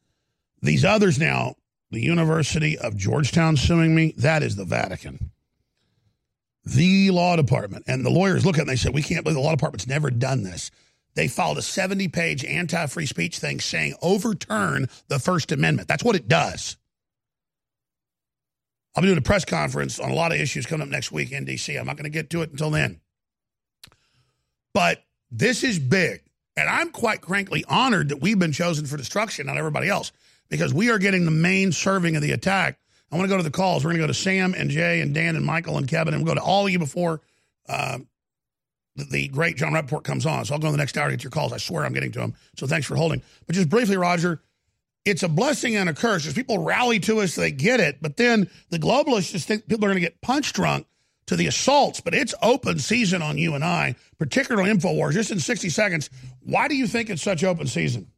These others now, the University of Georgetown suing me, that is the Vatican. The law department. And the lawyers look at it and they said, we can't believe the law department's never done this. They filed a 70 page anti free speech thing saying overturn the First Amendment. That's what it does. I'll be doing a press conference on a lot of issues coming up next week in D.C. I'm not going to get to it until then. But this is big. And I'm quite frankly honored that we've been chosen for destruction, not everybody else, because we are getting the main serving of the attack. I want to go to the calls. We're going to go to Sam and Jay and Dan and Michael and Kevin, and we'll go to all of you before uh, the, the, great Jon Rappoport comes on. So I'll go in the next hour to get your calls. I swear I'm getting to them. So thanks for holding. But just briefly, Roger, it's a blessing and a curse. As people rally to us, they get it. But then the globalists just think people are going to get punch drunk to the assaults. But it's open season on you and I, particularly InfoWars. Just in 60 seconds, why do you think it's such open season?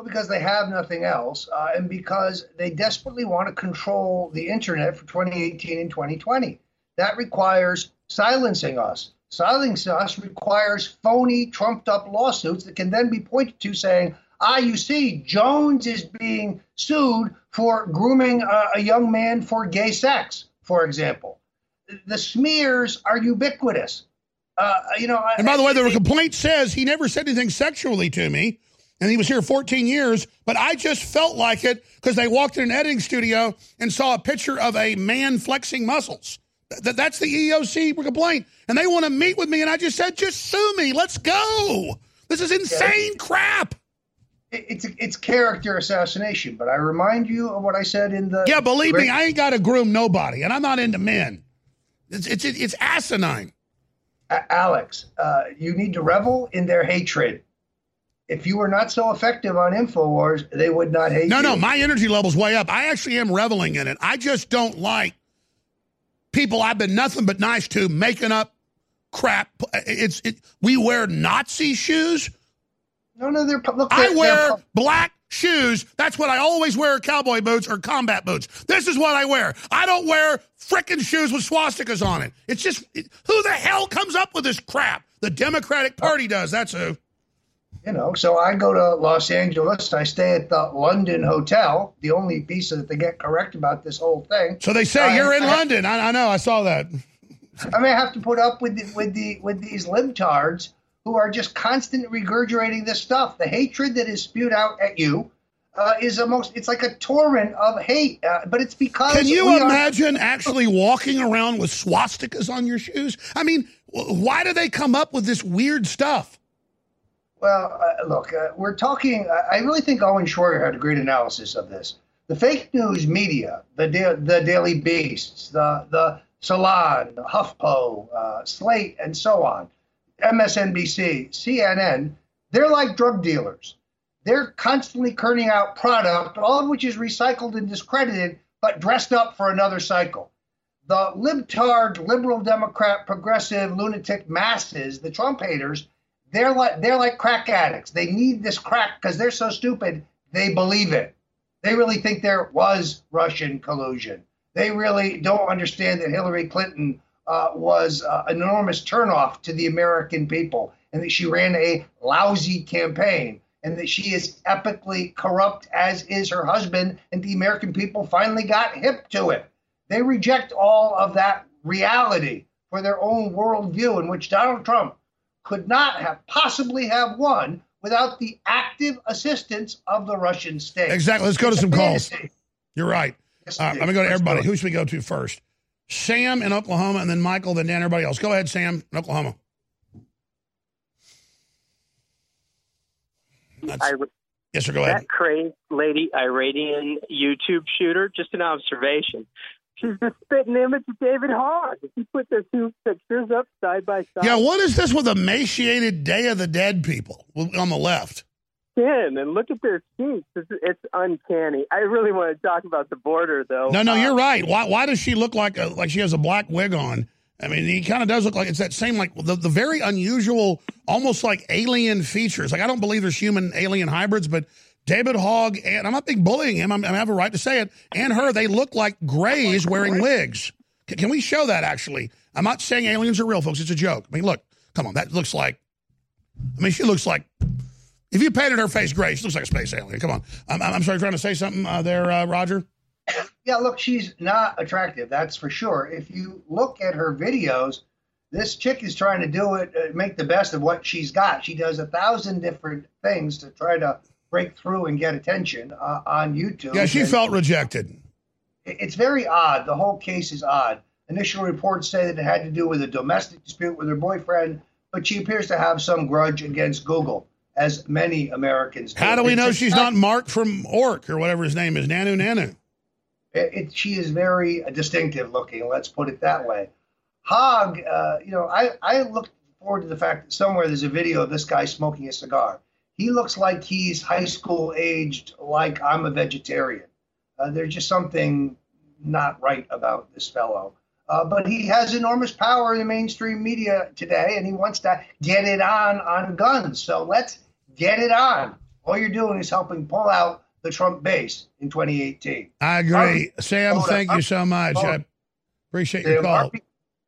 Well, because they have nothing else, uh, and because they desperately want to control the internet for 2018 and 2020. That requires silencing us. Silencing us requires phony, trumped up lawsuits that can then be pointed to saying, Ah, you see, Jones is being sued for grooming a, a young man for gay sex, for example. The smears are ubiquitous. Uh, you know, and by the way, the complaint says he never said anything sexually to me, and he was here 14 years. But I just felt like it because they walked in an editing studio and saw a picture of a man flexing muscles. Th- that's the EEOC complaint, and they want to meet with me. And I just said, just sue me. Let's go. This is insane crap it's it's character assassination. But I remind you of what I said in the yeah. Believe me, I ain't got to groom nobody, and I'm not into men. It's it's it's asinine. Alex, uh, you need to revel in their hatred. If you were not so effective on Infowars, they would not hate no, you. No, no, my energy level's way up. I actually am reveling in it. I just don't like people I've been nothing but nice to making up crap. It's it, we wear Nazi shoes no, no, they're. Look, they're I wear they're, black shoes. That's what I always wear cowboy boots or combat boots. This is what I wear. I don't wear frickin' shoes with swastikas on it. It's just, it, who the hell comes up with this crap? The Democratic Party does. That's who. You know, so I go to Los Angeles. I stay at the London Hotel, the only piece that they get correct about this whole thing. So they say uh, you're in I, London. I, I know. I saw that. I may have to put up with the, with the with these libtards who are just constantly regurgitating this stuff. The hatred that is spewed out at you uh, is a most, it's like a torrent of hate, uh, but it's because. Can you imagine are- actually walking around with swastikas on your shoes? I mean, why do they come up with this weird stuff? Well, uh, look, uh, we're talking. I really think Owen Shroyer had a great analysis of this. The fake news media, the da- the Daily Beasts, the the Salon, HuffPo, uh, Slate, and so on MSNBC, CNN, they're like drug dealers. They're constantly churning out product, all of which is recycled and discredited, but dressed up for another cycle. The libtard, liberal Democrat, progressive, lunatic masses, the Trump haters, they're like they're like crack addicts. They need this crack because they're so stupid they believe it. They really think there was Russian collusion. They really don't understand that Hillary Clinton uh, was uh, an enormous turnoff to the American people, and that she ran a lousy campaign, and that she is epically corrupt, as is her husband, and the American people finally got hip to it. They reject all of that reality for their own worldview, in which Donald Trump could not have possibly have won without the active assistance of the Russian state. Exactly. Let's go to some calls. You're right. Yes, uh, I'm going to go to everybody. Who should we go to first? Sam in Oklahoma, and then Michael, then Dan, everybody else. Go ahead, Sam in Oklahoma. I, yes, sir. Go ahead. That crazy lady Iranian YouTube shooter. Just an observation. She's the spitting image of David Hogg. He put their two pictures up side by side. Yeah, what is this with emaciated Day of the Dead people on the left? skin and look at their cheeks. It's, it's, uncanny. I really want to talk about the border, though. No, no, you're um, right. Why, why does she look like a, like she has a black wig on I mean, he kind of does look like it's that same, like the, the very unusual, almost like alien features. Like, I don't believe there's human alien hybrids, but David Hogg, and I'm not big bullying him, I'm, I have a right to say it, and her, they look like grays wearing wigs. Can, can we show that actually? I'm not saying aliens are real, folks. It's a joke. I mean, look, come on, that looks like, I mean, she looks like, if you painted her face gray, she looks like a space alien. Come on. I'm, I'm sorry, trying to say something uh, there, uh, Roger? Yeah, look, she's not attractive, that's for sure. If you look at her videos, this chick is trying to do it, uh, make the best of what she's got. She does a thousand different things to try to break through and get attention uh, on YouTube. Yeah, she And felt rejected. It's very odd. The whole case is odd. Initial reports say that it had to do with a domestic dispute with her boyfriend, but she appears to have some grudge against Google, as many Americans do. How do we It's know she's not Mork from Ork or whatever his name is? Nanu Nanu. It, it, she is very distinctive looking. Let's put it that way. Hogg, uh, you know, I, I look forward to the fact that somewhere there's a video of this guy smoking a cigar. He looks like he's high school aged, like I'm a vegetarian. Uh, there's just something not right about this fellow. Uh, but he has enormous power in the mainstream media today, and he wants to get it on on guns. So let's get it on. All you're doing is helping pull out the Trump base in 2018. I agree. Sam, thank you so much. I appreciate your call.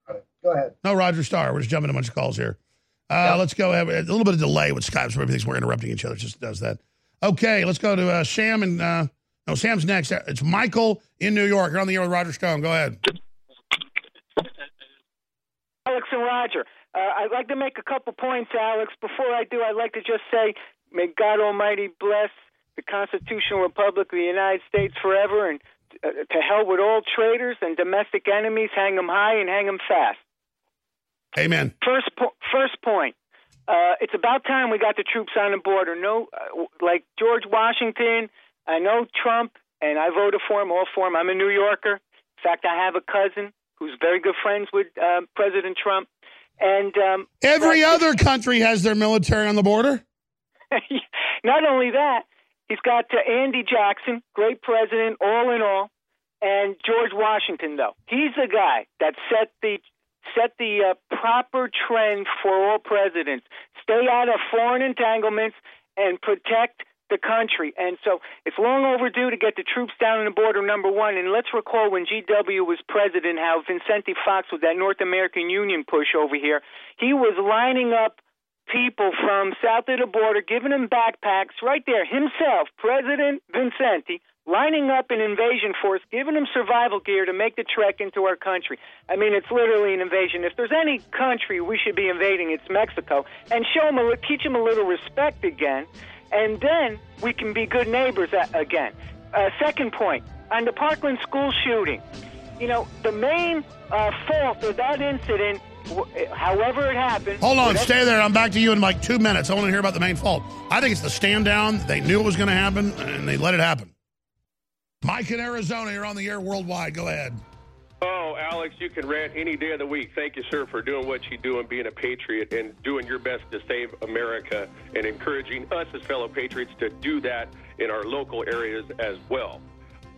our Go ahead. No, Roger Starr. We're just jumping a bunch of calls here. Uh, Let's go. Have a little bit of delay with Skype, so everybody thinks we're interrupting each other. It just does that. Okay, let's go to uh, Sam and uh, no, Sam's next. It's Michael in New York. You're on the air with Roger Stone. Go ahead. Alex and Roger. Uh, I'd like to make a couple points, Alex. Before I do, I'd like to just say, may God Almighty bless the Constitutional Republic of the United States forever, and uh, to hell with all traitors and domestic enemies. Hang them high and hang them fast. Amen. First, po- first point. Uh, it's about time we got the troops on the border. No, uh, like George Washington. I know Trump, and I voted for him. All for him. I'm a New Yorker. In fact, I have a cousin who's very good friends with uh, President Trump. And um, Every other country has their military on the border. not only that, he's got uh, Andy Jackson, great president, all in all, and George Washington. Though he's the guy that set the set the uh, proper trend for all presidents. Stay out of foreign entanglements and protect the country. And so it's long overdue to get the troops down on the border, number one. And let's recall when GW was president, how Vincente Fox with that North American Union push over here, he was lining up people from south of the border, giving them backpacks right there himself, President Vincenti, lining up an invasion force, giving them survival gear to make the trek into our country. I mean, it's literally an invasion. If there's any country we should be invading, it's Mexico, and show them, a, teach them a little respect again, and then we can be good neighbors again. Uh, second point on the Parkland school shooting. You know, the main uh, fault of that incident, however it happened. Hold on, stay there. I'm back to you in like two minutes. I want to hear about the main fault. I think it's the stand down. They knew it was going to happen, and they let it happen. Mike in Arizona, you're on the air worldwide. Go ahead. Oh, Alex, you can rant any day of the week. Thank you, sir, for doing what you do and being a patriot and doing your best to save America and encouraging us as fellow patriots to do that in our local areas as well.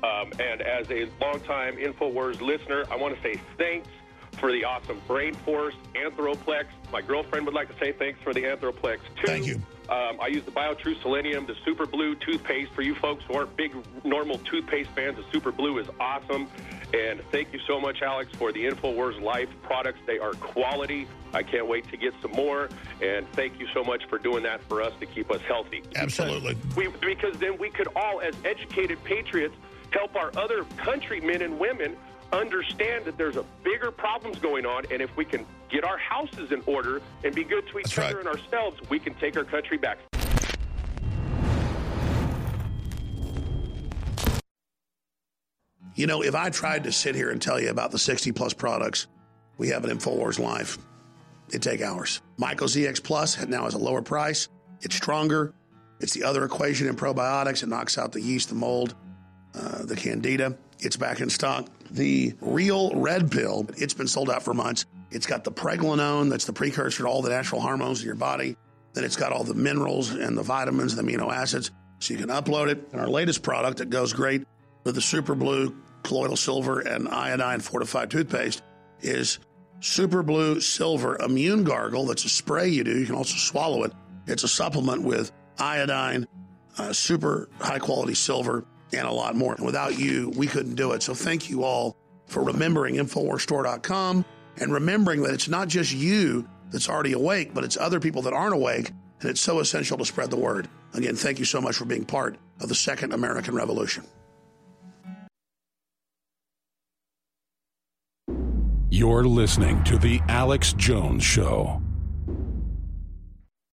Um, and as a longtime InfoWars listener, I want to say thanks for the awesome Brain Force Anthroplex. My girlfriend would like to say thanks for the Anthroplex, too. Thank you. Um, I use the BioTrue Selenium, the Super Blue toothpaste. For you folks who aren't big normal toothpaste fans, the Super Blue is awesome. And thank you so much, Alex, for the InfoWars Life products. They are quality. I can't wait to get some more. And thank you so much for doing that for us to keep us healthy. Absolutely. We, because then we could all, as educated patriots, help our other countrymen and women understand that there's a bigger problems going on. And if we can get our houses in order and be good to each other and ourselves, we can take our country back. You know, if I tried to sit here and tell you about the 60 plus products we have at InfoWars Life, it'd take hours. Myco ZX Plus now has a lower price. It's stronger. It's the other equation in probiotics. It knocks out the yeast, the mold, uh, the candida. It's back in stock. The real red pill, it's been sold out for months. It's got the pregnenolone, that's the precursor to all the natural hormones in your body. Then it's got all the minerals and the vitamins and the amino acids. So you can upload it. And our latest product that goes great with the Super Blue, colloidal silver, and iodine fortified toothpaste is Super Blue Silver Immune Gargle. That's a spray you do. You can also swallow it. It's a supplement with iodine, uh, super high quality silver, and a lot more. Without you, we couldn't do it. So thank you all for remembering InfoWarsStore.com and remembering that it's not just you that's already awake, but it's other people that aren't awake. And it's so essential to spread the word. Again, thank you so much for being part of the Second American Revolution. You're listening to The Alex Jones Show.